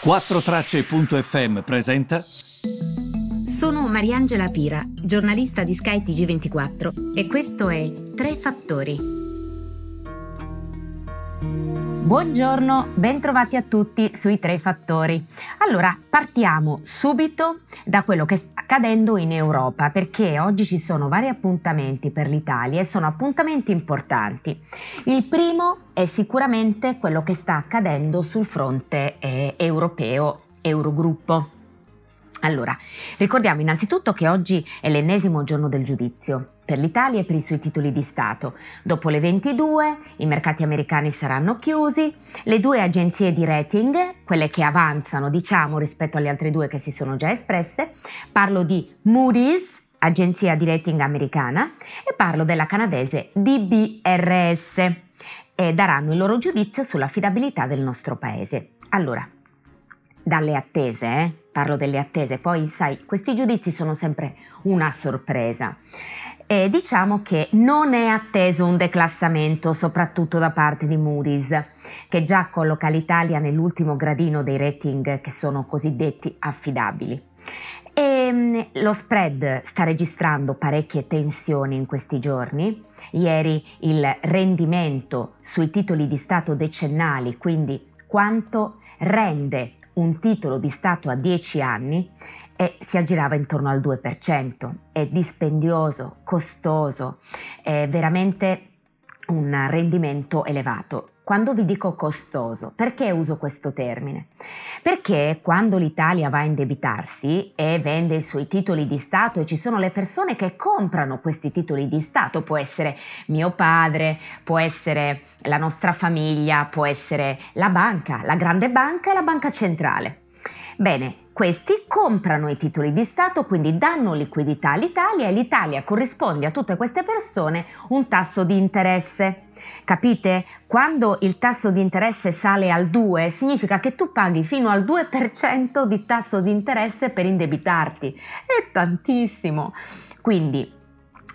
4Tracce.fm presenta. Sono Mariangela Pira, giornalista di Sky TG24 e questo è Tre Fattori. Buongiorno, bentrovati a tutti sui tre fattori. Allora, partiamo subito da quello che accadendo in Europa, perché oggi ci sono vari appuntamenti per l'Italia e sono appuntamenti importanti. Il primo è sicuramente quello che sta accadendo sul fronte eh, europeo, Eurogruppo. Allora, ricordiamo innanzitutto che oggi è l'ennesimo giorno del giudizio per l'Italia e per i suoi titoli di Stato. Dopo le 22 i mercati americani saranno chiusi, le due agenzie di rating, quelle che avanzano diciamo rispetto alle altre due che si sono già espresse, parlo di Moody's, agenzia di rating americana, e parlo della canadese DBRS e daranno il loro giudizio sull'affidabilità del nostro paese. Allora, dalle attese, eh? Parlo delle attese, poi sai, questi giudizi sono sempre una sorpresa. E diciamo che non è atteso un declassamento, soprattutto da parte di Moody's, che già colloca l'Italia nell'ultimo gradino dei rating che sono cosiddetti affidabili. E mm, lo spread sta registrando parecchie tensioni in questi giorni. Ieri il rendimento sui titoli di Stato decennali, quindi quanto rende un titolo di Stato a 10 anni e si aggirava intorno al 2%. È dispendioso, costoso, è veramente un rendimento elevato. Quando vi dico costoso, perché uso questo termine? Perché quando l'Italia va a indebitarsi e vende i suoi titoli di Stato e ci sono le persone che comprano questi titoli di Stato, può essere mio padre, può essere la nostra famiglia, può essere la banca, la grande banca e la banca centrale. Bene, questi comprano i titoli di Stato, quindi danno liquidità all'Italia e l'Italia corrisponde a tutte queste persone un tasso di interesse. Capite? Quando il tasso di interesse sale al 2 significa che tu paghi fino al 2% di tasso di interesse per indebitarti. È tantissimo. Quindi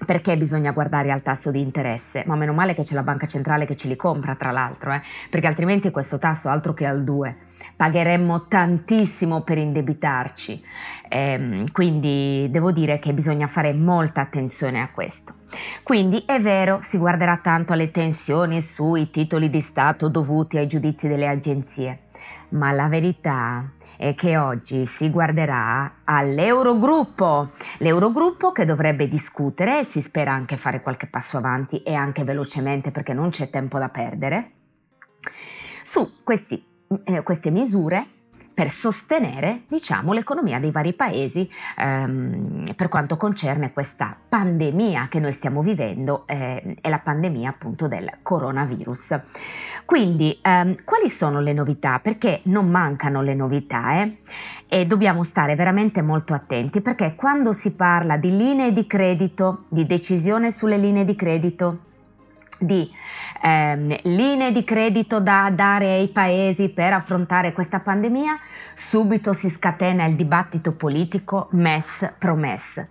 perché bisogna guardare al tasso di interesse? Ma meno male che c'è la banca centrale che ce li compra, tra l'altro, eh? perché altrimenti questo tasso altro che al 2. Pagheremmo tantissimo per indebitarci. Eh, quindi devo dire che bisogna fare molta attenzione a questo. Quindi è vero, si guarderà tanto alle tensioni sui titoli di Stato dovuti ai giudizi delle agenzie ma la verità è che oggi si guarderà all'Eurogruppo, l'Eurogruppo che dovrebbe discutere e si spera anche fare qualche passo avanti e anche velocemente perché non c'è tempo da perdere, su questi, eh, queste misure per sostenere diciamo, l'economia dei vari paesi ehm, per quanto concerne questa pandemia che noi stiamo vivendo eh, la pandemia appunto del coronavirus. Quindi ehm, quali sono le novità? Perché non mancano le novità eh? e dobbiamo stare veramente molto attenti perché quando si parla di linee di credito, di decisione sulle linee di credito, di ehm, linee di credito da dare ai paesi per affrontare questa pandemia, subito si scatena il dibattito politico MES-PROMES.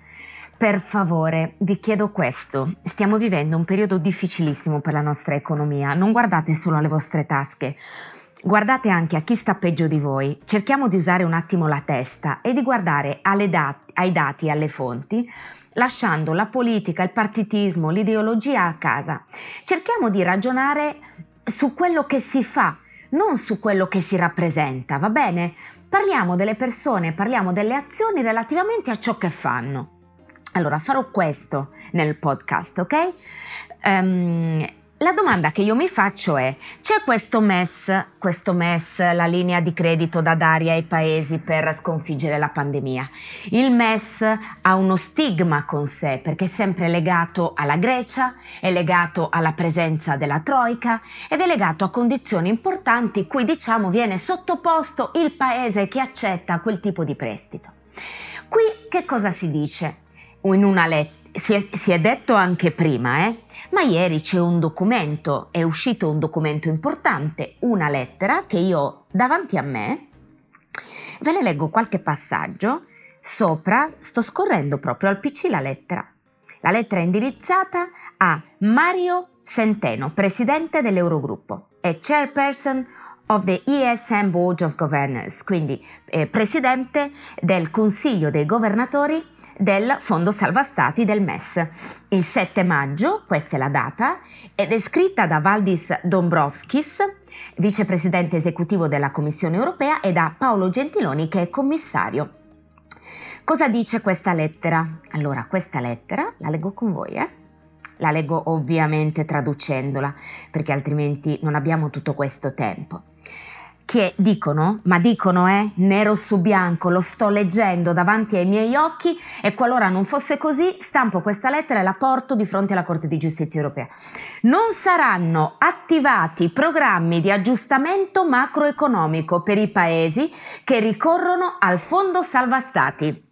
Per favore, vi chiedo questo. Stiamo vivendo un periodo difficilissimo per la nostra economia. Non guardate solo alle vostre tasche. Guardate anche a chi sta peggio di voi. Cerchiamo di usare un attimo la testa e di guardare dat- ai dati alle fonti lasciando la politica, il partitismo, l'ideologia a casa. Cerchiamo di ragionare su quello che si fa, non su quello che si rappresenta, va bene? Parliamo delle persone, parliamo delle azioni relativamente a ciò che fanno. Allora farò questo nel podcast, ok? Um, la domanda che io mi faccio è, c'è questo MES, questo MES, la linea di credito da dare ai paesi per sconfiggere la pandemia? Il MES ha uno stigma con sé perché è sempre legato alla Grecia, è legato alla presenza della Troica ed è legato a condizioni importanti cui diciamo viene sottoposto il paese che accetta quel tipo di prestito. Qui che cosa si dice? In una lettera si è, si è, detto anche prima, eh? ma ieri c'è un documento, è uscito un documento importante, una lettera che io ho davanti a me, ve ne leggo qualche passaggio, sopra sto scorrendo proprio al PC la lettera. La lettera è indirizzata a Mario Centeno, presidente dell'Eurogruppo e chairperson of the ESM Board of Governors, quindi eh, presidente del Consiglio dei governatori del Fondo Salva Stati del MES. Il 7 maggio, questa è la data, ed è scritta da Valdis Dombrovskis, vicepresidente esecutivo della Commissione europea, e da Paolo Gentiloni, che è commissario. Cosa dice questa lettera? Allora, questa lettera la leggo con voi, eh? La leggo ovviamente traducendola, perché altrimenti non abbiamo tutto questo tempo che dicono, ma dicono eh, nero su bianco, lo sto leggendo davanti ai miei occhi e qualora non fosse così stampo questa lettera e la porto di fronte alla Corte di Giustizia europea. Non saranno attivati programmi di aggiustamento macroeconomico per i paesi che ricorrono al Fondo Salva Stati.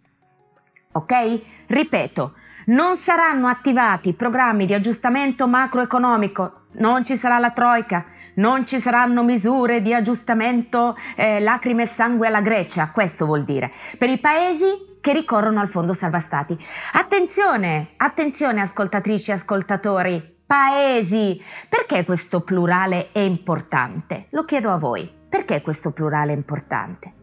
Ok? Ripeto, non saranno attivati programmi di aggiustamento macroeconomico, non ci sarà la troica non ci saranno misure di aggiustamento eh, lacrime e sangue alla Grecia, questo vuol dire. Per i paesi che ricorrono al fondo salva stati. Attenzione, attenzione ascoltatrici e ascoltatori, paesi. Perché questo plurale è importante? Lo chiedo a voi. Perché questo plurale è importante?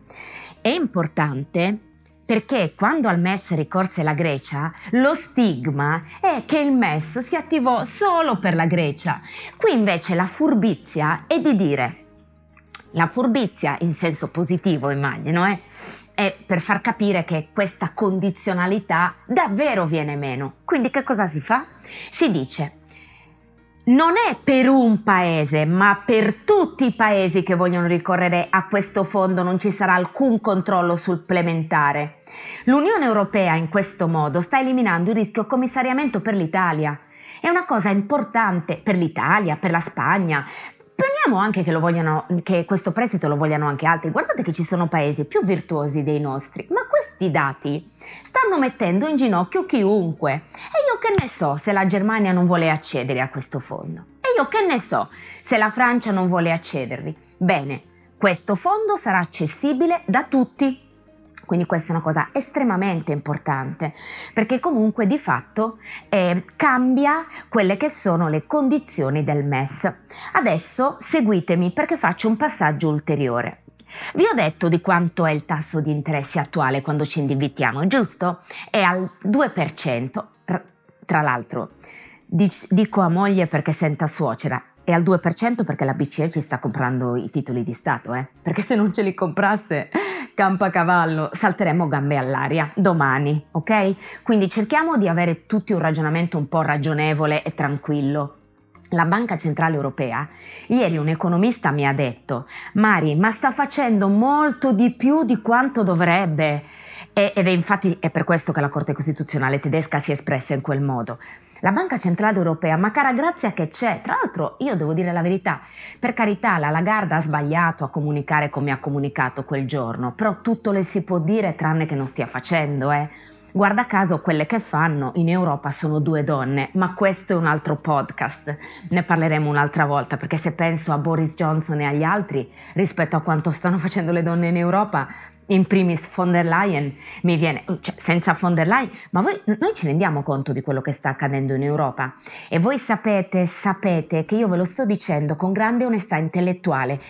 È importante perché quando al MES ricorse la Grecia, lo stigma è che il MES si attivò solo per la Grecia. Qui invece la furbizia è di dire, la furbizia in senso positivo immagino, eh, è per far capire che questa condizionalità davvero viene meno. Quindi che cosa si fa? Si dice non è per un paese, ma per tutti i paesi che vogliono ricorrere a questo fondo non ci sarà alcun controllo supplementare. L'Unione Europea in questo modo sta eliminando il rischio commissariamento per l'Italia. È una cosa importante per l'Italia, per la Spagna, Poniamo anche che, vogliono, che, questo prestito lo vogliano anche altri. Guardate che ci sono paesi più virtuosi dei nostri, ma questi dati stanno mettendo in ginocchio chiunque. E io che ne so se la Germania non vuole accedere a questo fondo? E io che ne so se la Francia non vuole accedervi? Bene, questo fondo sarà accessibile da tutti quindi questa è una cosa estremamente importante perché comunque di fatto eh, cambia quelle che sono le condizioni del MES. Adesso seguitemi perché faccio un passaggio ulteriore. Vi ho detto di quanto è il tasso di interesse attuale quando ci indebitiamo, giusto? È al 2%. Tra l'altro, dico a moglie perché senta suocera, è al 2% perché la BCE ci sta comprando i titoli di Stato, eh? Perché se non ce li comprasse, campo cavallo, salteremo gambe all'aria domani, ok? Quindi cerchiamo di avere tutti un ragionamento un po' ragionevole e tranquillo. La Banca Centrale Europea, ieri un economista mi ha detto, Mari, ma sta facendo molto di più di quanto dovrebbe. Ed è infatti è per questo che la Corte Costituzionale tedesca si è espressa in quel modo. La Banca Centrale Europea, ma cara grazia che c'è, tra l'altro io devo dire la verità, per carità la Lagarda ha sbagliato a comunicare come ha comunicato quel giorno, però tutto le si può dire tranne che non stia facendo, eh. Guarda caso quelle che fanno in Europa sono due donne, ma questo è un altro podcast, ne parleremo un'altra volta perché se penso a Boris Johnson e agli altri rispetto a quanto stanno facendo le donne in Europa, in primis von der Leyen, mi viene, cioè, senza von der Leyen, ma voi, noi ci rendiamo conto di quello che sta accadendo in Europa e voi sapete, sapete che io ve lo sto dicendo con grande onestà intellettuale.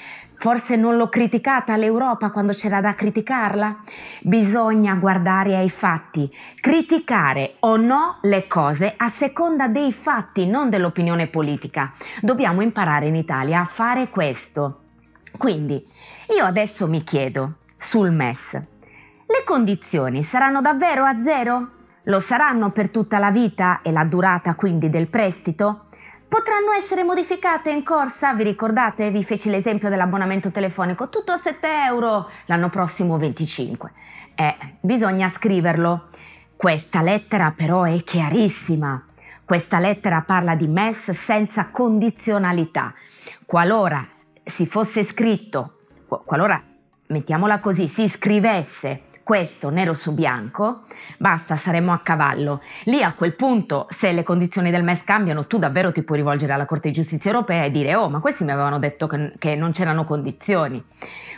Forse non l'ho criticata l'Europa quando c'era da criticarla? Bisogna guardare ai fatti, criticare o no le cose a seconda dei fatti, non dell'opinione politica. Dobbiamo imparare in Italia a fare questo. Quindi, io adesso mi chiedo, sul MES. Le condizioni saranno davvero a zero? Lo saranno per tutta la vita e la durata quindi del prestito? Potranno essere modificate in corsa, vi ricordate? Vi feci l'esempio dell'abbonamento telefonico, tutto a 7 euro, l'anno prossimo 25. Eh, bisogna scriverlo. Questa lettera però è chiarissima. Questa lettera parla di MES senza condizionalità. Qualora si fosse scritto, qualora mettiamola così, si scrivesse questo nero su bianco, basta, saremo a cavallo. Lì a quel punto, se le condizioni del MES cambiano, tu davvero ti puoi rivolgere alla Corte di Giustizia europea e dire, oh, ma questi mi avevano detto che, che non c'erano condizioni.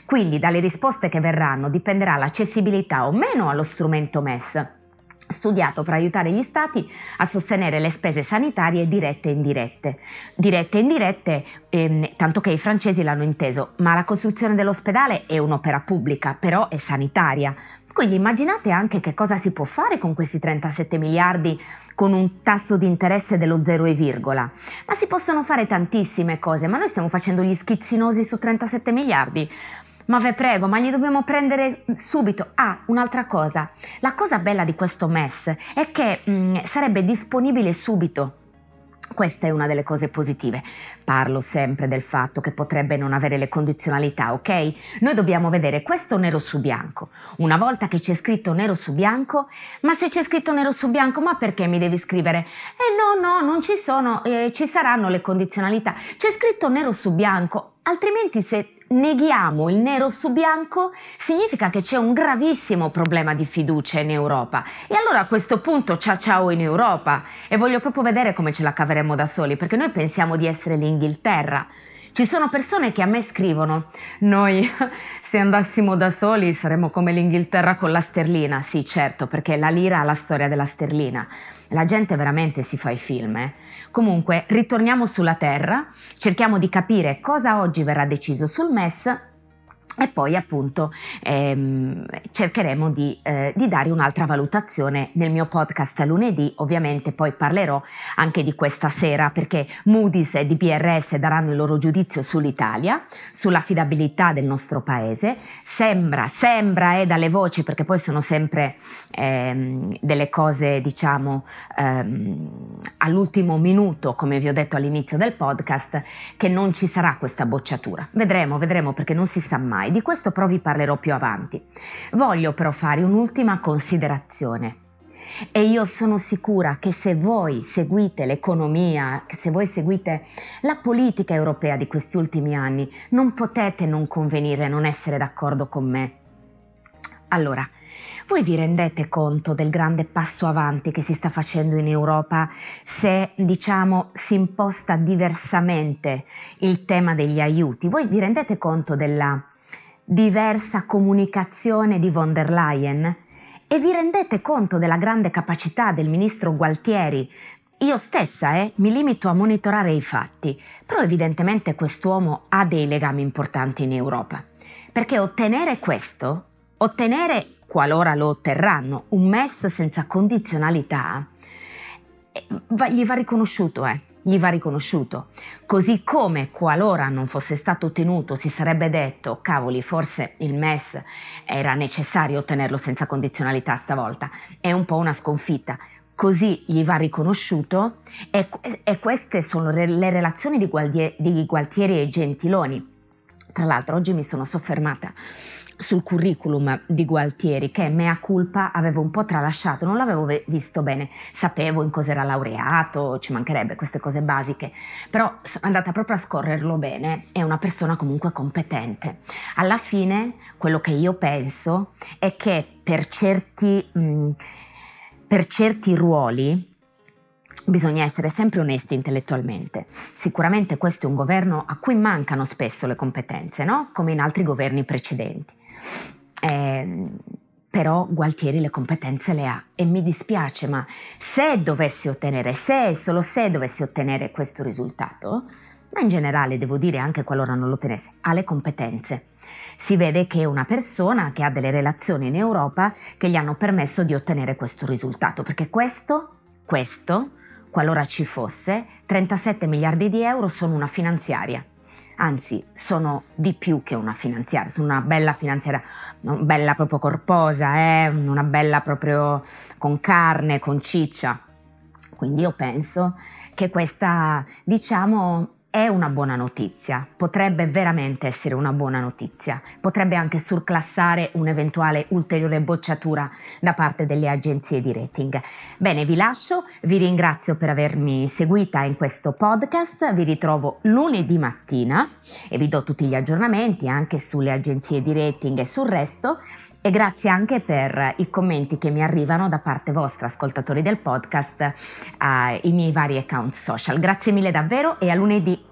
Quindi dalle risposte che verranno dipenderà l'accessibilità o meno allo strumento MES studiato per aiutare gli stati a sostenere le spese sanitarie dirette e indirette. Dirette e indirette, ehm, tanto che i francesi l'hanno inteso, ma la costruzione dell'ospedale è un'opera pubblica, però è sanitaria. Quindi immaginate anche che cosa si può fare con questi 37 miliardi con un tasso di interesse dello 0, ma si possono fare tantissime cose, ma noi stiamo facendo gli schizzinosi su 37 miliardi. Ma ve prego, ma li dobbiamo prendere subito. Ah, un'altra cosa. La cosa bella di questo MES è che mh, mm, sarebbe disponibile subito. Questa è una delle cose positive. Parlo sempre del fatto che potrebbe non avere le condizionalità, ok? Noi dobbiamo vedere questo nero su bianco. Una volta che c'è scritto nero su bianco, ma se c'è scritto nero su bianco, ma perché mi devi scrivere? Eh no, no, non ci sono, eh, ci saranno le condizionalità. C'è scritto nero su bianco, altrimenti se neghiamo il nero su bianco, significa che c'è un gravissimo problema di fiducia in Europa. E allora a questo punto ciao ciao in Europa e voglio proprio vedere come ce la caveremo da soli, perché noi pensiamo di essere l'Inghilterra. Ci sono persone che a me scrivono, noi se andassimo da soli saremmo come l'Inghilterra con la sterlina. Sì, certo, perché la lira ha la storia della sterlina. La gente veramente si fa i film. Eh? Comunque, ritorniamo sulla Terra, cerchiamo di capire cosa oggi verrà deciso sul MES e poi appunto ehm, cercheremo di, eh, di, dare un'altra valutazione nel mio podcast lunedì, ovviamente poi parlerò anche di questa sera perché Moody's e DBRS daranno il loro giudizio sull'Italia, sull'affidabilità del nostro paese, sembra, sembra eh, dalle voci perché poi sono sempre ehm, delle cose diciamo ehm, all'ultimo minuto come vi ho detto all'inizio del podcast che non ci sarà questa bocciatura, vedremo, vedremo perché non si sa mai di questo però vi parlerò più avanti. Voglio però fare un'ultima considerazione. E io sono sicura che se voi seguite l'economia, se voi seguite la politica europea di questi ultimi anni, non potete non convenire, non essere d'accordo con me. Allora, voi vi rendete conto del grande passo avanti che si sta facendo in Europa se, diciamo, si imposta diversamente il tema degli aiuti? Voi vi rendete conto della diversa comunicazione di von der Leyen? E vi rendete conto della grande capacità del ministro Gualtieri? Io stessa eh, mi limito a monitorare i fatti, però evidentemente quest'uomo ha dei legami importanti in Europa. Perché ottenere questo, ottenere, qualora lo otterranno, un MES senza condizionalità, eh, gli va riconosciuto, eh gli va riconosciuto. Così come qualora non fosse stato ottenuto si sarebbe detto cavoli forse il MES era necessario ottenerlo senza condizionalità stavolta, è un po' una sconfitta. Così gli va riconosciuto e, e queste sono le relazioni di, di Gualtieri e Gentiloni. Tra l'altro oggi mi sono soffermata sul curriculum di Gualtieri che mea culpa avevo un po' tralasciato, non l'avevo visto bene, sapevo in cosa era laureato, ci mancherebbe queste cose basiche, però sono andata proprio a scorrerlo bene, è una persona comunque competente. Alla fine quello che io penso è che per certi, mh, per certi ruoli Bisogna essere sempre onesti intellettualmente. Sicuramente questo è un governo a cui mancano spesso le competenze, no? come in altri governi precedenti. Eh, però Gualtieri le competenze le ha e mi dispiace, ma se dovessi ottenere, se e solo se dovessi ottenere questo risultato, ma in generale devo dire anche qualora non lo ottenesse, ha le competenze. Si vede che è una persona che ha delle relazioni in Europa che gli hanno permesso di ottenere questo risultato, perché questo, questo, qualora ci fosse, 37 miliardi di euro sono una finanziaria anzi sono di più che una finanziaria, sono una bella finanziaria, bella proprio corposa, eh? una bella proprio con carne, con ciccia. Quindi io penso che questa, diciamo, è una buona notizia, potrebbe veramente essere una buona notizia, potrebbe anche surclassare un'eventuale ulteriore bocciatura da parte delle agenzie di rating. Bene, vi lascio, vi ringrazio per avermi seguita in questo podcast, vi ritrovo lunedì mattina e vi do tutti gli aggiornamenti anche sulle agenzie di rating e sul resto e grazie anche per i commenti che mi arrivano da parte vostra, ascoltatori del podcast, ai miei vari account social. Grazie mille davvero e a lunedì.